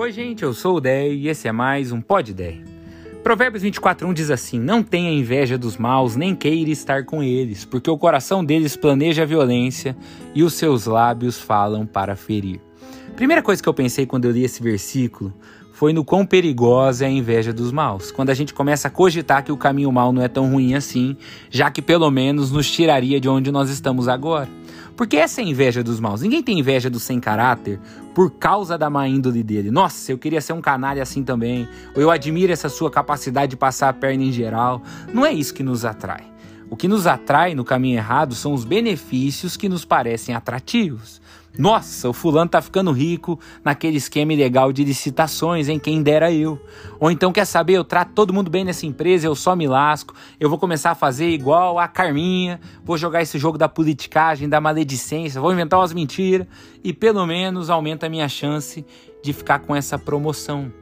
Oi, gente, eu sou o Dei e esse é mais um Pod Dei. Provérbios 24:1 diz assim: Não tenha inveja dos maus, nem queira estar com eles, porque o coração deles planeja a violência e os seus lábios falam para ferir. Primeira coisa que eu pensei quando eu li esse versículo foi no quão perigosa é a inveja dos maus. Quando a gente começa a cogitar que o caminho mal não é tão ruim assim, já que pelo menos nos tiraria de onde nós estamos agora. Porque essa é a inveja dos maus. Ninguém tem inveja do sem caráter por causa da má índole dele. Nossa, eu queria ser um canalha assim também. Ou eu admiro essa sua capacidade de passar a perna em geral. Não é isso que nos atrai. O que nos atrai no caminho errado são os benefícios que nos parecem atrativos. Nossa, o fulano tá ficando rico naquele esquema ilegal de licitações, em quem dera eu. Ou então quer saber, eu trato todo mundo bem nessa empresa, eu só me lasco, eu vou começar a fazer igual a Carminha, vou jogar esse jogo da politicagem, da maledicência, vou inventar umas mentiras e pelo menos aumenta a minha chance de ficar com essa promoção.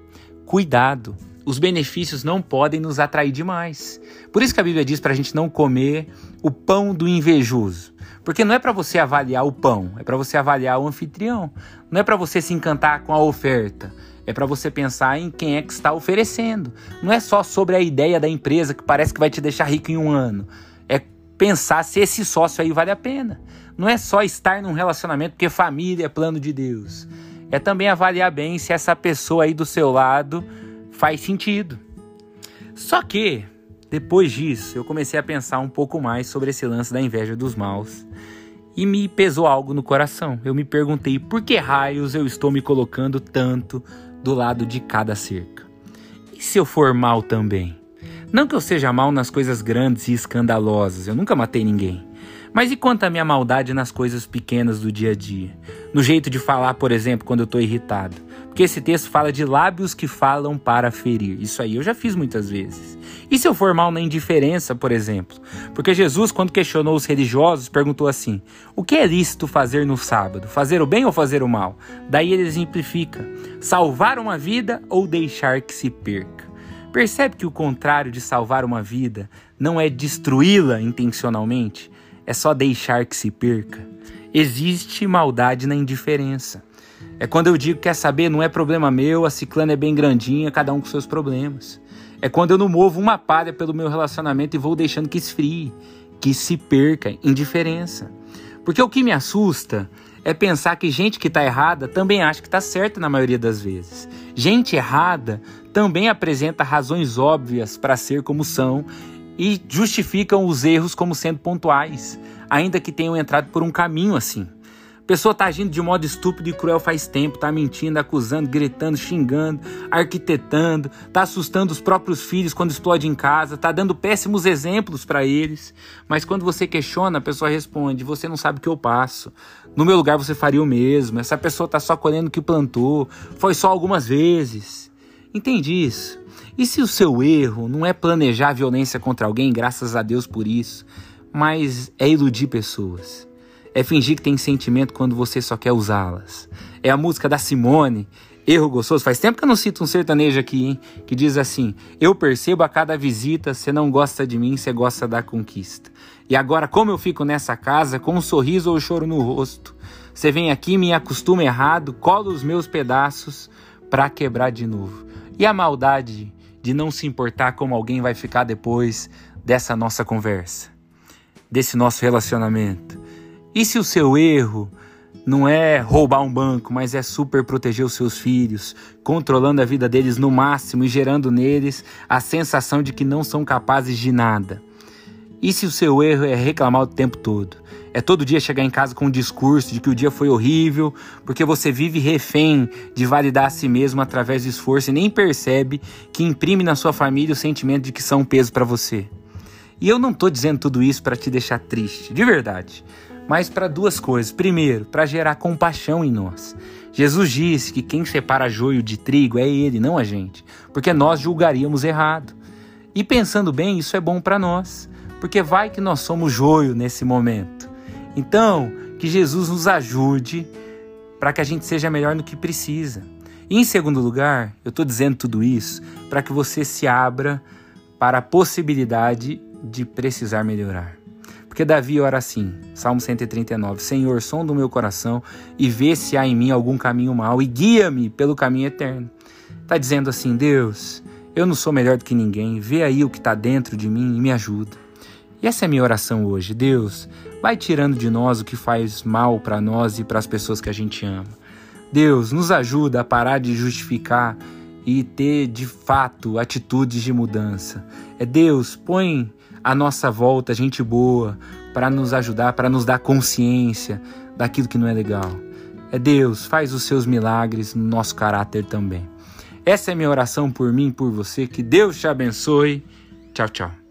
Cuidado, os benefícios não podem nos atrair demais. Por isso que a Bíblia diz para a gente não comer o pão do invejoso. Porque não é para você avaliar o pão, é para você avaliar o anfitrião. Não é para você se encantar com a oferta, é para você pensar em quem é que está oferecendo. Não é só sobre a ideia da empresa que parece que vai te deixar rico em um ano. É pensar se esse sócio aí vale a pena. Não é só estar num relacionamento porque família é plano de Deus. É também avaliar bem se essa pessoa aí do seu lado faz sentido. Só que depois disso, eu comecei a pensar um pouco mais sobre esse lance da inveja dos maus e me pesou algo no coração. Eu me perguntei por que raios eu estou me colocando tanto do lado de cada cerca. E se eu for mal também? Não que eu seja mal nas coisas grandes e escandalosas, eu nunca matei ninguém. Mas e quanto à minha maldade nas coisas pequenas do dia a dia? No jeito de falar, por exemplo, quando eu estou irritado. Porque esse texto fala de lábios que falam para ferir. Isso aí eu já fiz muitas vezes. E se eu for mal na indiferença, por exemplo? Porque Jesus, quando questionou os religiosos, perguntou assim: O que é lícito fazer no sábado? Fazer o bem ou fazer o mal? Daí ele exemplifica: salvar uma vida ou deixar que se perca. Percebe que o contrário de salvar uma vida não é destruí-la intencionalmente, é só deixar que se perca. Existe maldade na indiferença. É quando eu digo, quer saber, não é problema meu, a ciclana é bem grandinha, cada um com seus problemas. É quando eu não movo uma palha pelo meu relacionamento e vou deixando que esfrie, que se perca, indiferença. Porque o que me assusta é pensar que gente que está errada também acha que está certa na maioria das vezes. Gente errada também apresenta razões óbvias para ser como são e justificam os erros como sendo pontuais, ainda que tenham entrado por um caminho assim. A pessoa está agindo de modo estúpido e cruel faz tempo, está mentindo, acusando, gritando, xingando, arquitetando, está assustando os próprios filhos quando explode em casa, está dando péssimos exemplos para eles. Mas quando você questiona, a pessoa responde: Você não sabe o que eu passo. No meu lugar você faria o mesmo. Essa pessoa está só colhendo o que plantou. Foi só algumas vezes. Entende isso? E se o seu erro não é planejar violência contra alguém, graças a Deus por isso, mas é iludir pessoas? É fingir que tem sentimento quando você só quer usá-las. É a música da Simone, Erro Gostoso. Faz tempo que eu não cito um sertanejo aqui, hein? Que diz assim: Eu percebo a cada visita, você não gosta de mim, você gosta da conquista. E agora, como eu fico nessa casa, com um sorriso ou choro no rosto, você vem aqui, me acostuma errado, cola os meus pedaços pra quebrar de novo. E a maldade de não se importar como alguém vai ficar depois dessa nossa conversa, desse nosso relacionamento. E se o seu erro não é roubar um banco, mas é super proteger os seus filhos, controlando a vida deles no máximo e gerando neles a sensação de que não são capazes de nada? E se o seu erro é reclamar o tempo todo? É todo dia chegar em casa com um discurso de que o dia foi horrível, porque você vive refém de validar a si mesmo através do esforço e nem percebe que imprime na sua família o sentimento de que são um peso para você. E eu não estou dizendo tudo isso para te deixar triste, de verdade, mas para duas coisas. Primeiro, para gerar compaixão em nós. Jesus disse que quem separa joio de trigo é ele, não a gente, porque nós julgaríamos errado. E pensando bem, isso é bom para nós, porque vai que nós somos joio nesse momento. Então, que Jesus nos ajude para que a gente seja melhor no que precisa. E em segundo lugar, eu estou dizendo tudo isso para que você se abra para a possibilidade de precisar melhorar. Porque Davi ora assim, Salmo 139: Senhor, som do meu coração e vê se há em mim algum caminho mau e guia-me pelo caminho eterno. Está dizendo assim: Deus, eu não sou melhor do que ninguém, vê aí o que está dentro de mim e me ajuda. E essa é a minha oração hoje. Deus, vai tirando de nós o que faz mal para nós e para as pessoas que a gente ama. Deus, nos ajuda a parar de justificar e ter de fato atitudes de mudança. É Deus, põe à nossa volta gente boa para nos ajudar, para nos dar consciência daquilo que não é legal. É Deus, faz os seus milagres no nosso caráter também. Essa é minha oração por mim e por você. Que Deus te abençoe. Tchau, tchau.